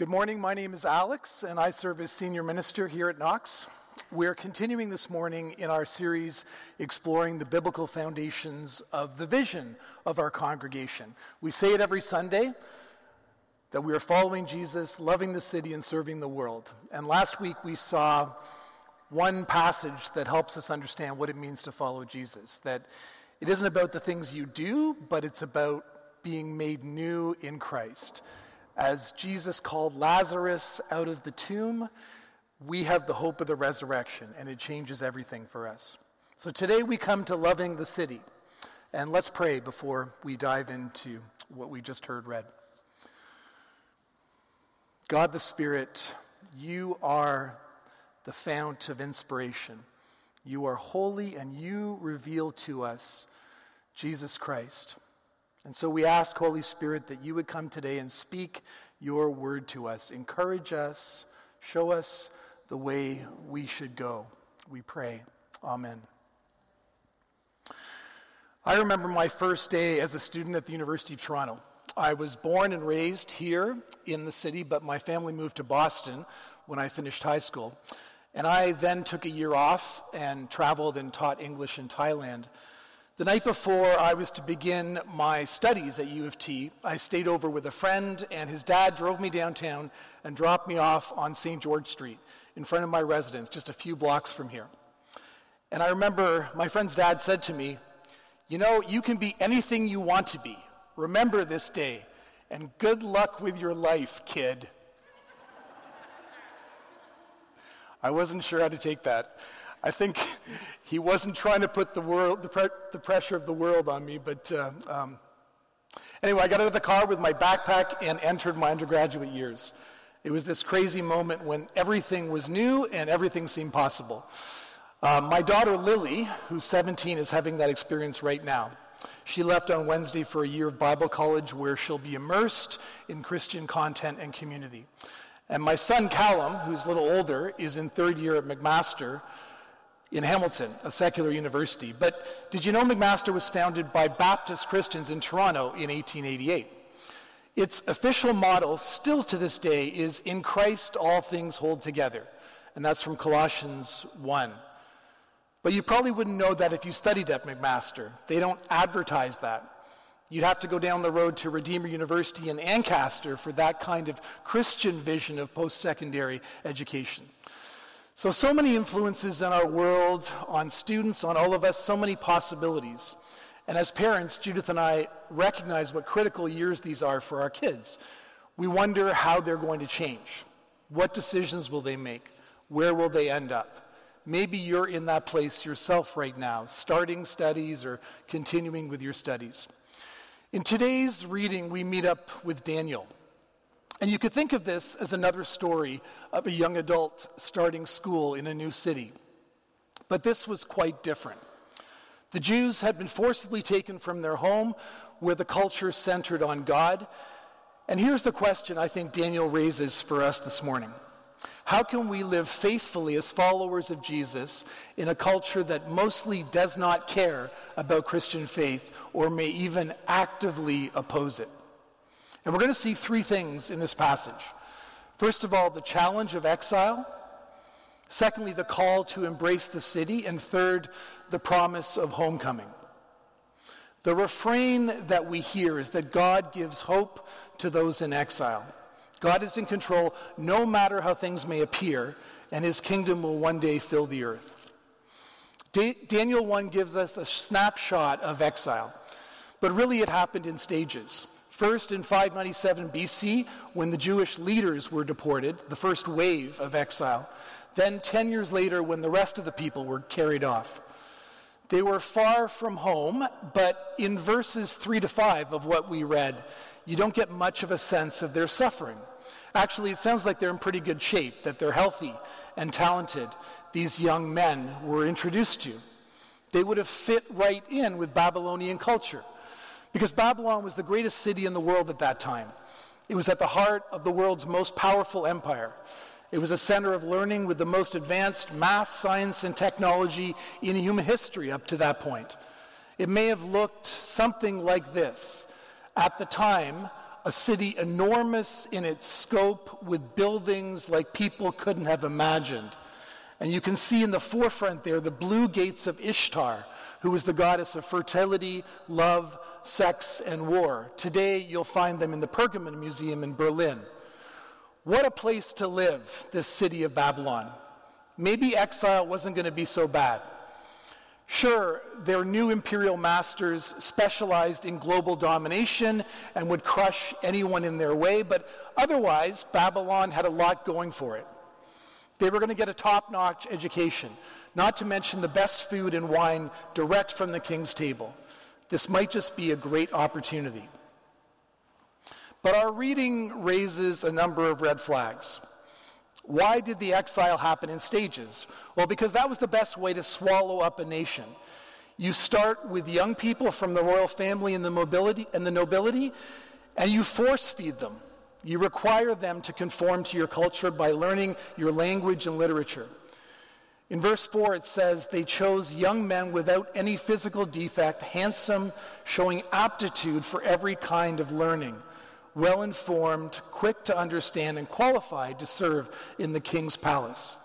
Good morning. My name is Alex, and I serve as senior minister here at Knox. We're continuing this morning in our series exploring the biblical foundations of the vision of our congregation. We say it every Sunday that we are following Jesus, loving the city, and serving the world. And last week we saw one passage that helps us understand what it means to follow Jesus. That it isn't about the things you do, but it's about being made new in Christ. As Jesus called Lazarus out of the tomb, we have the hope of the resurrection, and it changes everything for us. So today we come to loving the city. And let's pray before we dive into what we just heard read. God the Spirit, you are the fount of inspiration. You are holy, and you reveal to us Jesus Christ. And so we ask, Holy Spirit, that you would come today and speak your word to us. Encourage us, show us the way we should go. We pray. Amen. I remember my first day as a student at the University of Toronto. I was born and raised here in the city, but my family moved to Boston when I finished high school. And I then took a year off and traveled and taught English in Thailand. The night before I was to begin my studies at U of T, I stayed over with a friend, and his dad drove me downtown and dropped me off on St. George Street in front of my residence, just a few blocks from here. And I remember my friend's dad said to me, You know, you can be anything you want to be. Remember this day, and good luck with your life, kid. I wasn't sure how to take that. I think he wasn't trying to put the, world, the, pre- the pressure of the world on me, but uh, um, anyway, I got out of the car with my backpack and entered my undergraduate years. It was this crazy moment when everything was new and everything seemed possible. Um, my daughter Lily, who's 17, is having that experience right now. She left on Wednesday for a year of Bible college where she'll be immersed in Christian content and community. And my son Callum, who's a little older, is in third year at McMaster, in Hamilton, a secular university. But did you know McMaster was founded by Baptist Christians in Toronto in 1888? Its official motto, still to this day, is In Christ all things hold together. And that's from Colossians 1. But you probably wouldn't know that if you studied at McMaster. They don't advertise that. You'd have to go down the road to Redeemer University in Ancaster for that kind of Christian vision of post secondary education. So, so many influences in our world, on students, on all of us, so many possibilities. And as parents, Judith and I recognize what critical years these are for our kids. We wonder how they're going to change. What decisions will they make? Where will they end up? Maybe you're in that place yourself right now, starting studies or continuing with your studies. In today's reading, we meet up with Daniel. And you could think of this as another story of a young adult starting school in a new city. But this was quite different. The Jews had been forcibly taken from their home where the culture centered on God. And here's the question I think Daniel raises for us this morning How can we live faithfully as followers of Jesus in a culture that mostly does not care about Christian faith or may even actively oppose it? And we're going to see three things in this passage. First of all, the challenge of exile. Secondly, the call to embrace the city. And third, the promise of homecoming. The refrain that we hear is that God gives hope to those in exile. God is in control no matter how things may appear, and his kingdom will one day fill the earth. Da- Daniel 1 gives us a snapshot of exile, but really it happened in stages. First, in 597 BC, when the Jewish leaders were deported, the first wave of exile. Then, 10 years later, when the rest of the people were carried off. They were far from home, but in verses 3 to 5 of what we read, you don't get much of a sense of their suffering. Actually, it sounds like they're in pretty good shape, that they're healthy and talented, these young men were introduced to. They would have fit right in with Babylonian culture. Because Babylon was the greatest city in the world at that time. It was at the heart of the world's most powerful empire. It was a center of learning with the most advanced math, science, and technology in human history up to that point. It may have looked something like this. At the time, a city enormous in its scope with buildings like people couldn't have imagined. And you can see in the forefront there the blue gates of Ishtar, who was the goddess of fertility, love, sex, and war. Today you'll find them in the Pergamon Museum in Berlin. What a place to live, this city of Babylon. Maybe exile wasn't going to be so bad. Sure, their new imperial masters specialized in global domination and would crush anyone in their way, but otherwise, Babylon had a lot going for it. They were going to get a top notch education, not to mention the best food and wine direct from the king's table. This might just be a great opportunity. But our reading raises a number of red flags. Why did the exile happen in stages? Well, because that was the best way to swallow up a nation. You start with young people from the royal family and the mobility and the nobility, and you force feed them. You require them to conform to your culture by learning your language and literature. In verse 4, it says, They chose young men without any physical defect, handsome, showing aptitude for every kind of learning well informed, quick to understand, and qualified to serve in the king's palace.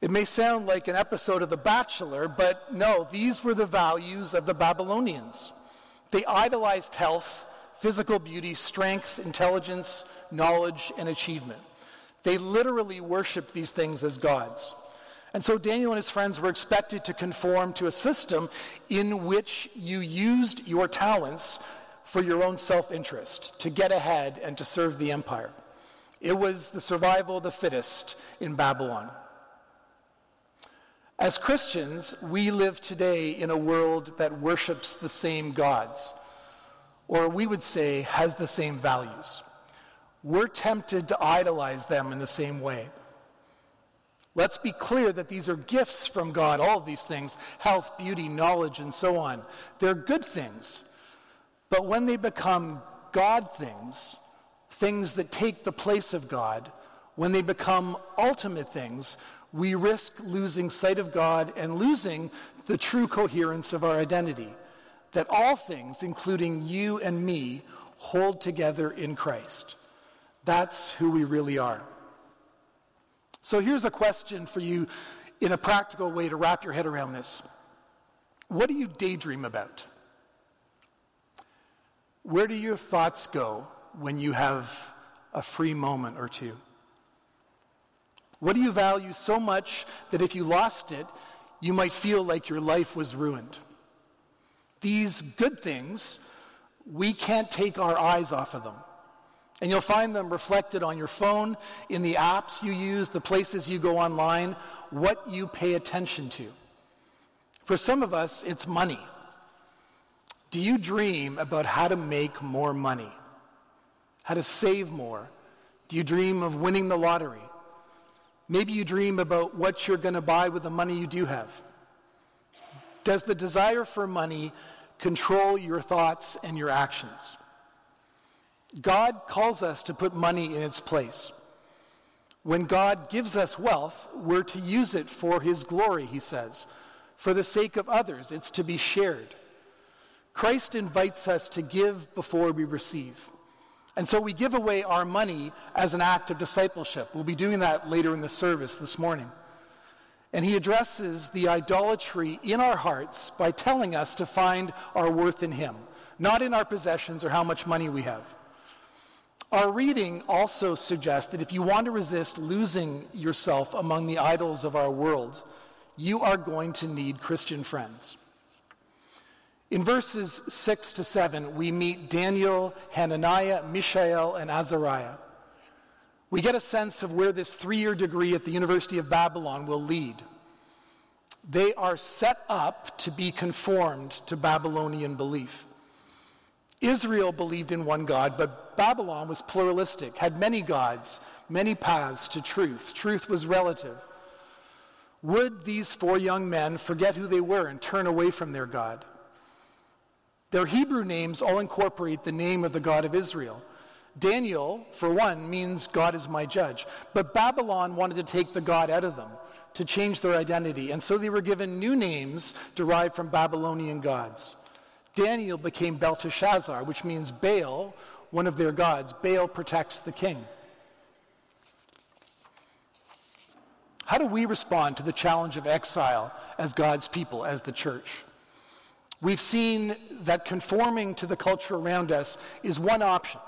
It may sound like an episode of The Bachelor, but no, these were the values of the Babylonians. They idolized health, physical beauty, strength, intelligence, knowledge, and achievement. They literally worshiped these things as gods. And so Daniel and his friends were expected to conform to a system in which you used your talents for your own self interest, to get ahead and to serve the empire. It was the survival of the fittest in Babylon. As Christians, we live today in a world that worships the same gods, or we would say has the same values. We're tempted to idolize them in the same way. Let's be clear that these are gifts from God, all of these things health, beauty, knowledge, and so on. They're good things. But when they become God things, things that take the place of God, when they become ultimate things, we risk losing sight of God and losing the true coherence of our identity. That all things, including you and me, hold together in Christ. That's who we really are. So here's a question for you in a practical way to wrap your head around this. What do you daydream about? Where do your thoughts go when you have a free moment or two? What do you value so much that if you lost it, you might feel like your life was ruined? These good things, we can't take our eyes off of them. And you'll find them reflected on your phone, in the apps you use, the places you go online, what you pay attention to. For some of us, it's money. Do you dream about how to make more money? How to save more? Do you dream of winning the lottery? Maybe you dream about what you're going to buy with the money you do have. Does the desire for money control your thoughts and your actions? God calls us to put money in its place. When God gives us wealth, we're to use it for His glory, He says. For the sake of others, it's to be shared. Christ invites us to give before we receive. And so we give away our money as an act of discipleship. We'll be doing that later in the service this morning. And he addresses the idolatry in our hearts by telling us to find our worth in him, not in our possessions or how much money we have. Our reading also suggests that if you want to resist losing yourself among the idols of our world, you are going to need Christian friends. In verses 6 to 7, we meet Daniel, Hananiah, Mishael, and Azariah. We get a sense of where this three year degree at the University of Babylon will lead. They are set up to be conformed to Babylonian belief. Israel believed in one God, but Babylon was pluralistic, had many gods, many paths to truth. Truth was relative. Would these four young men forget who they were and turn away from their God? Their Hebrew names all incorporate the name of the God of Israel. Daniel, for one, means God is my judge. But Babylon wanted to take the God out of them, to change their identity. And so they were given new names derived from Babylonian gods. Daniel became Belteshazzar, which means Baal, one of their gods. Baal protects the king. How do we respond to the challenge of exile as God's people, as the church? We've seen that conforming to the culture around us is one option.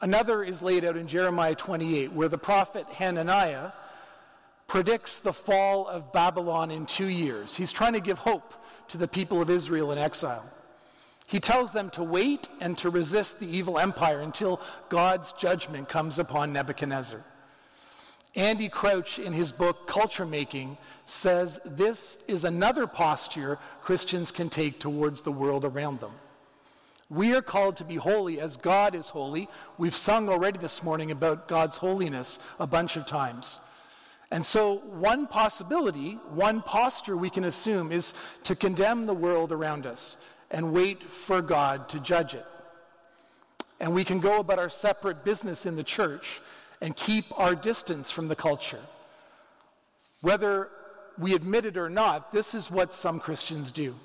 Another is laid out in Jeremiah 28, where the prophet Hananiah predicts the fall of Babylon in two years. He's trying to give hope to the people of Israel in exile. He tells them to wait and to resist the evil empire until God's judgment comes upon Nebuchadnezzar. Andy Crouch, in his book Culture Making, says this is another posture Christians can take towards the world around them. We are called to be holy as God is holy. We've sung already this morning about God's holiness a bunch of times. And so, one possibility, one posture we can assume is to condemn the world around us and wait for God to judge it. And we can go about our separate business in the church and keep our distance from the culture. Whether we admit it or not, this is what some Christians do.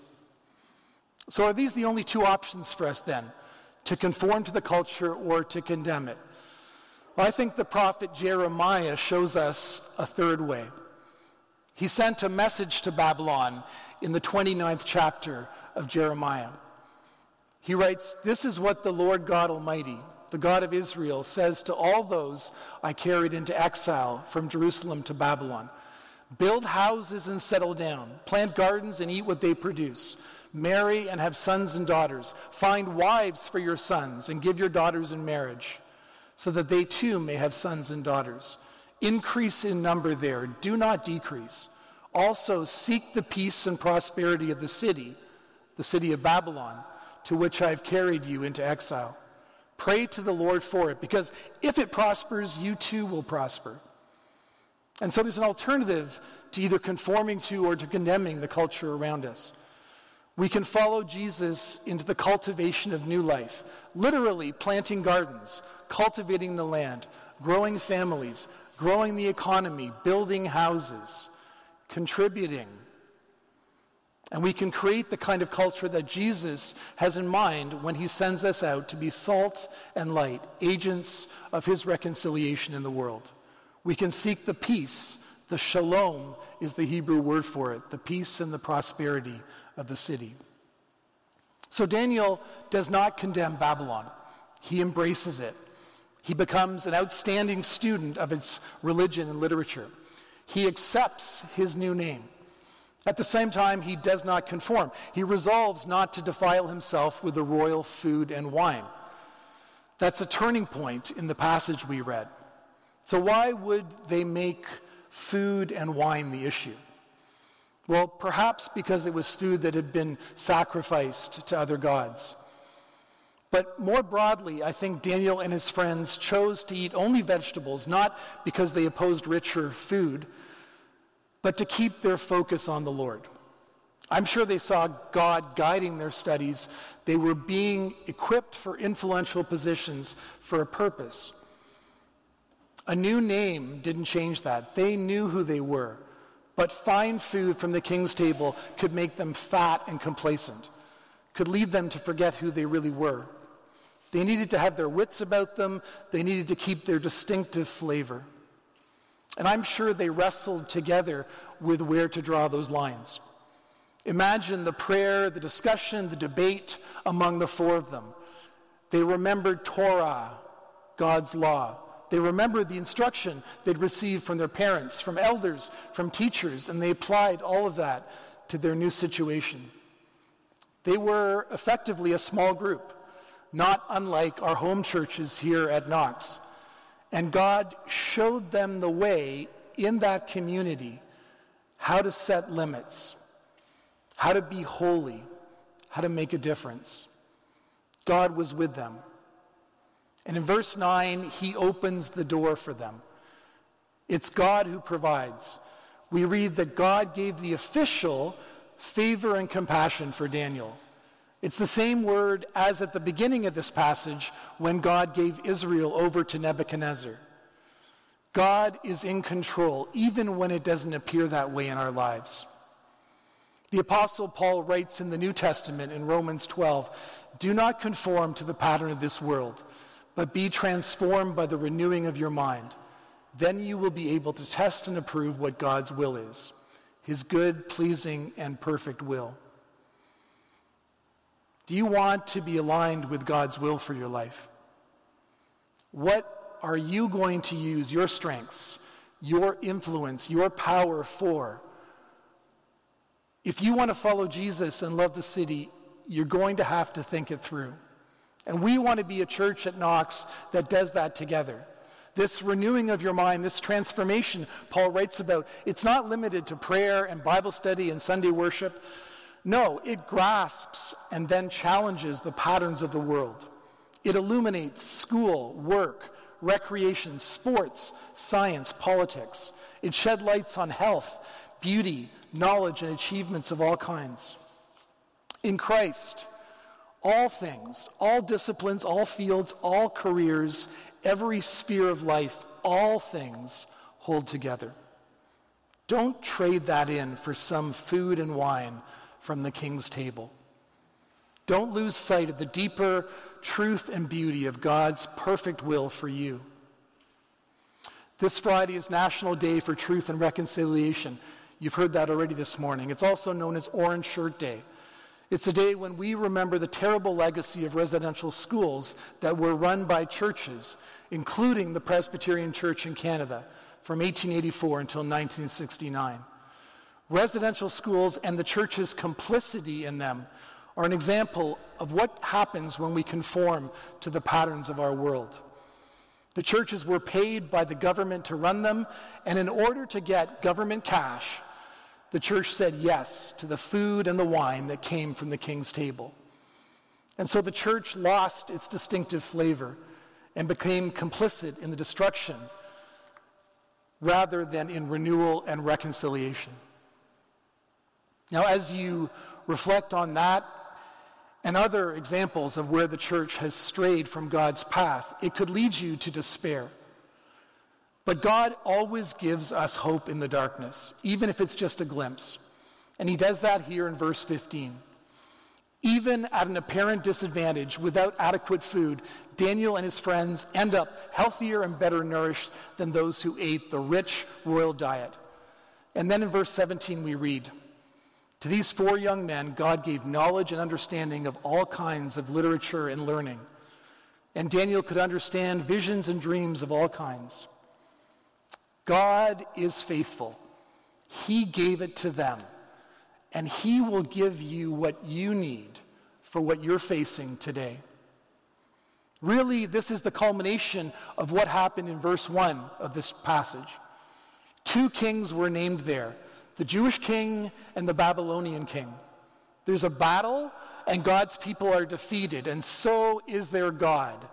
So, are these the only two options for us then? To conform to the culture or to condemn it? Well, I think the prophet Jeremiah shows us a third way. He sent a message to Babylon in the 29th chapter of Jeremiah. He writes, This is what the Lord God Almighty, the God of Israel, says to all those I carried into exile from Jerusalem to Babylon Build houses and settle down, plant gardens and eat what they produce. Marry and have sons and daughters. Find wives for your sons and give your daughters in marriage, so that they too may have sons and daughters. Increase in number there, do not decrease. Also, seek the peace and prosperity of the city, the city of Babylon, to which I have carried you into exile. Pray to the Lord for it, because if it prospers, you too will prosper. And so there's an alternative to either conforming to or to condemning the culture around us. We can follow Jesus into the cultivation of new life, literally planting gardens, cultivating the land, growing families, growing the economy, building houses, contributing and we can create the kind of culture that Jesus has in mind when he sends us out to be salt and light, agents of his reconciliation in the world. We can seek the peace. The shalom is the Hebrew word for it, the peace and the prosperity of the city. So Daniel does not condemn Babylon, he embraces it. He becomes an outstanding student of its religion and literature. He accepts his new name. At the same time, he does not conform. He resolves not to defile himself with the royal food and wine. That's a turning point in the passage we read. So, why would they make food and wine the issue? Well, perhaps because it was food that had been sacrificed to other gods. But more broadly, I think Daniel and his friends chose to eat only vegetables, not because they opposed richer food, but to keep their focus on the Lord. I'm sure they saw God guiding their studies. They were being equipped for influential positions for a purpose. A new name didn't change that. They knew who they were. But fine food from the king's table could make them fat and complacent, could lead them to forget who they really were. They needed to have their wits about them, they needed to keep their distinctive flavor. And I'm sure they wrestled together with where to draw those lines. Imagine the prayer, the discussion, the debate among the four of them. They remembered Torah, God's law. They remembered the instruction they'd received from their parents, from elders, from teachers, and they applied all of that to their new situation. They were effectively a small group, not unlike our home churches here at Knox. And God showed them the way in that community how to set limits, how to be holy, how to make a difference. God was with them. And in verse 9, he opens the door for them. It's God who provides. We read that God gave the official favor and compassion for Daniel. It's the same word as at the beginning of this passage when God gave Israel over to Nebuchadnezzar. God is in control, even when it doesn't appear that way in our lives. The Apostle Paul writes in the New Testament in Romans 12 Do not conform to the pattern of this world, but be transformed by the renewing of your mind. Then you will be able to test and approve what God's will is, his good, pleasing, and perfect will. Do you want to be aligned with God's will for your life? What are you going to use your strengths, your influence, your power for? If you want to follow Jesus and love the city, you're going to have to think it through. And we want to be a church at Knox that does that together. This renewing of your mind, this transformation Paul writes about, it's not limited to prayer and Bible study and Sunday worship. No, it grasps and then challenges the patterns of the world. It illuminates school, work, recreation, sports, science, politics. It shed lights on health, beauty, knowledge, and achievements of all kinds. In Christ, all things, all disciplines, all fields, all careers, every sphere of life, all things hold together. Don't trade that in for some food and wine from the king's table. Don't lose sight of the deeper truth and beauty of God's perfect will for you. This Friday is National Day for Truth and Reconciliation. You've heard that already this morning. It's also known as Orange Shirt Day. It's a day when we remember the terrible legacy of residential schools that were run by churches, including the Presbyterian Church in Canada from 1884 until 1969. Residential schools and the church's complicity in them are an example of what happens when we conform to the patterns of our world. The churches were paid by the government to run them, and in order to get government cash, the church said yes to the food and the wine that came from the king's table. And so the church lost its distinctive flavor and became complicit in the destruction rather than in renewal and reconciliation. Now, as you reflect on that and other examples of where the church has strayed from God's path, it could lead you to despair. But God always gives us hope in the darkness, even if it's just a glimpse. And he does that here in verse 15. Even at an apparent disadvantage, without adequate food, Daniel and his friends end up healthier and better nourished than those who ate the rich royal diet. And then in verse 17 we read To these four young men, God gave knowledge and understanding of all kinds of literature and learning. And Daniel could understand visions and dreams of all kinds. God is faithful. He gave it to them. And He will give you what you need for what you're facing today. Really, this is the culmination of what happened in verse 1 of this passage. Two kings were named there the Jewish king and the Babylonian king. There's a battle, and God's people are defeated, and so is their God.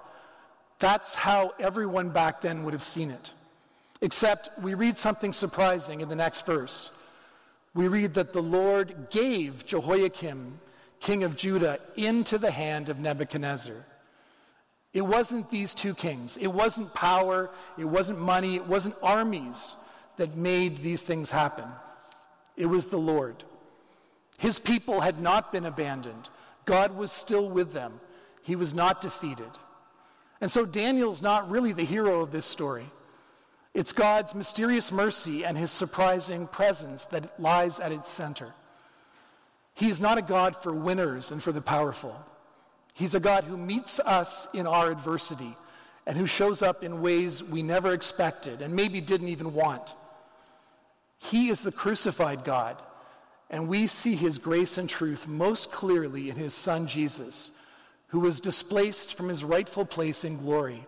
That's how everyone back then would have seen it. Except we read something surprising in the next verse. We read that the Lord gave Jehoiakim, king of Judah, into the hand of Nebuchadnezzar. It wasn't these two kings. It wasn't power. It wasn't money. It wasn't armies that made these things happen. It was the Lord. His people had not been abandoned. God was still with them. He was not defeated. And so Daniel's not really the hero of this story. It's God's mysterious mercy and his surprising presence that lies at its center. He is not a God for winners and for the powerful. He's a God who meets us in our adversity and who shows up in ways we never expected and maybe didn't even want. He is the crucified God, and we see his grace and truth most clearly in his son Jesus, who was displaced from his rightful place in glory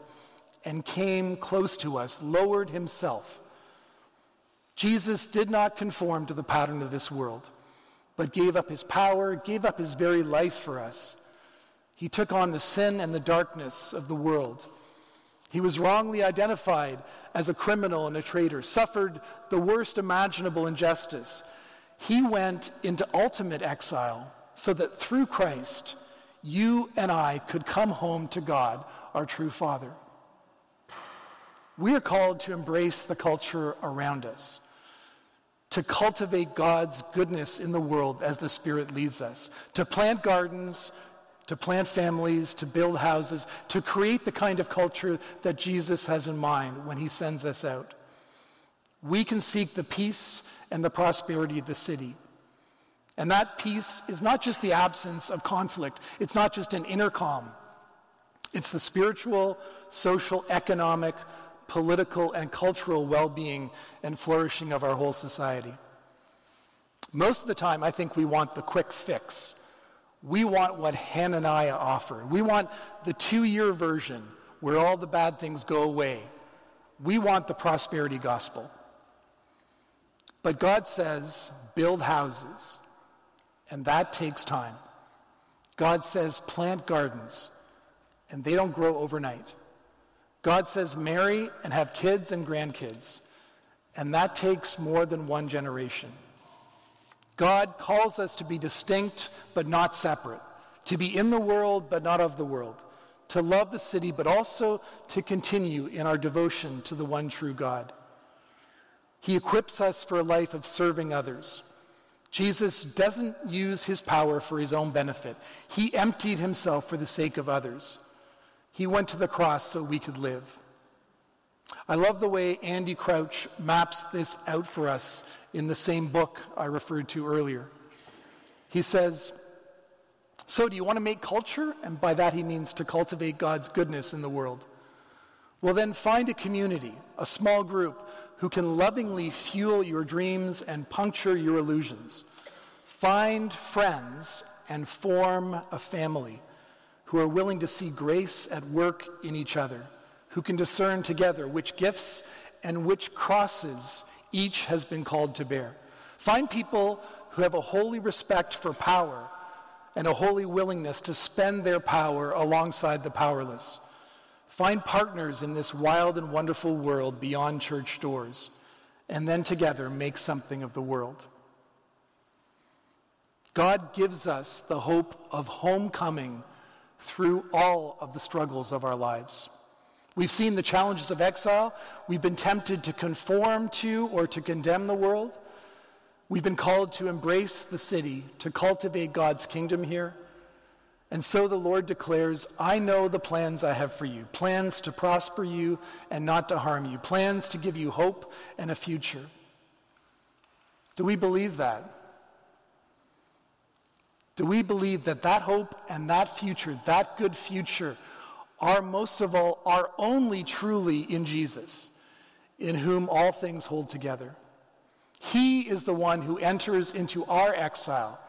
and came close to us, lowered himself. Jesus did not conform to the pattern of this world, but gave up his power, gave up his very life for us. He took on the sin and the darkness of the world. He was wrongly identified as a criminal and a traitor, suffered the worst imaginable injustice. He went into ultimate exile so that through Christ, you and I could come home to God, our true Father. We are called to embrace the culture around us, to cultivate God's goodness in the world as the Spirit leads us, to plant gardens, to plant families, to build houses, to create the kind of culture that Jesus has in mind when he sends us out. We can seek the peace and the prosperity of the city. And that peace is not just the absence of conflict, it's not just an inner calm. It's the spiritual, social, economic, political, and cultural well being and flourishing of our whole society. Most of the time, I think we want the quick fix. We want what Hananiah offered. We want the two year version where all the bad things go away. We want the prosperity gospel. But God says, build houses, and that takes time. God says, plant gardens, and they don't grow overnight. God says, marry and have kids and grandkids, and that takes more than one generation. God calls us to be distinct but not separate, to be in the world but not of the world, to love the city but also to continue in our devotion to the one true God. He equips us for a life of serving others. Jesus doesn't use his power for his own benefit. He emptied himself for the sake of others. He went to the cross so we could live. I love the way Andy Crouch maps this out for us in the same book I referred to earlier. He says, So, do you want to make culture? And by that he means to cultivate God's goodness in the world. Well, then find a community, a small group, who can lovingly fuel your dreams and puncture your illusions. Find friends and form a family who are willing to see grace at work in each other, who can discern together which gifts and which crosses each has been called to bear. Find people who have a holy respect for power and a holy willingness to spend their power alongside the powerless. Find partners in this wild and wonderful world beyond church doors, and then together make something of the world. God gives us the hope of homecoming through all of the struggles of our lives. We've seen the challenges of exile. We've been tempted to conform to or to condemn the world. We've been called to embrace the city, to cultivate God's kingdom here. And so the Lord declares, I know the plans I have for you plans to prosper you and not to harm you, plans to give you hope and a future. Do we believe that? Do we believe that that hope and that future, that good future, are most of all, are only truly in Jesus, in whom all things hold together? He is the one who enters into our exile,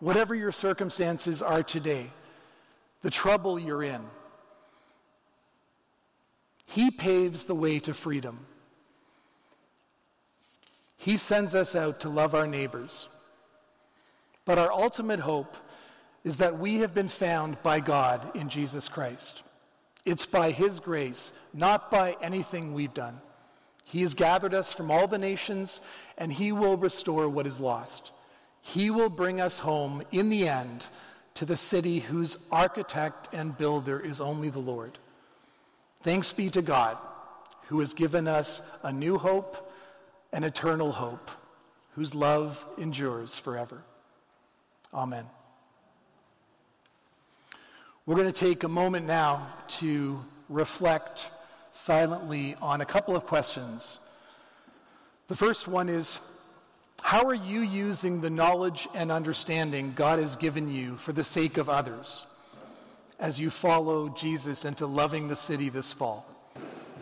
whatever your circumstances are today, the trouble you're in. He paves the way to freedom. He sends us out to love our neighbors. But our ultimate hope is that we have been found by God in Jesus Christ. It's by His grace, not by anything we've done. He has gathered us from all the nations, and He will restore what is lost. He will bring us home in the end to the city whose architect and builder is only the Lord. Thanks be to God, who has given us a new hope, an eternal hope, whose love endures forever. Amen. We're going to take a moment now to reflect silently on a couple of questions. The first one is How are you using the knowledge and understanding God has given you for the sake of others as you follow Jesus into loving the city this fall?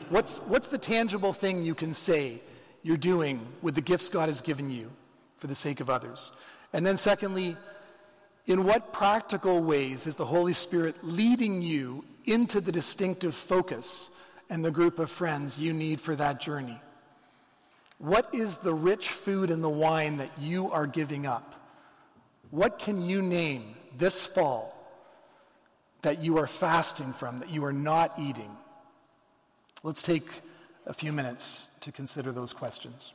What's, what's the tangible thing you can say you're doing with the gifts God has given you for the sake of others? And then, secondly, in what practical ways is the Holy Spirit leading you into the distinctive focus and the group of friends you need for that journey? What is the rich food and the wine that you are giving up? What can you name this fall that you are fasting from, that you are not eating? Let's take a few minutes to consider those questions.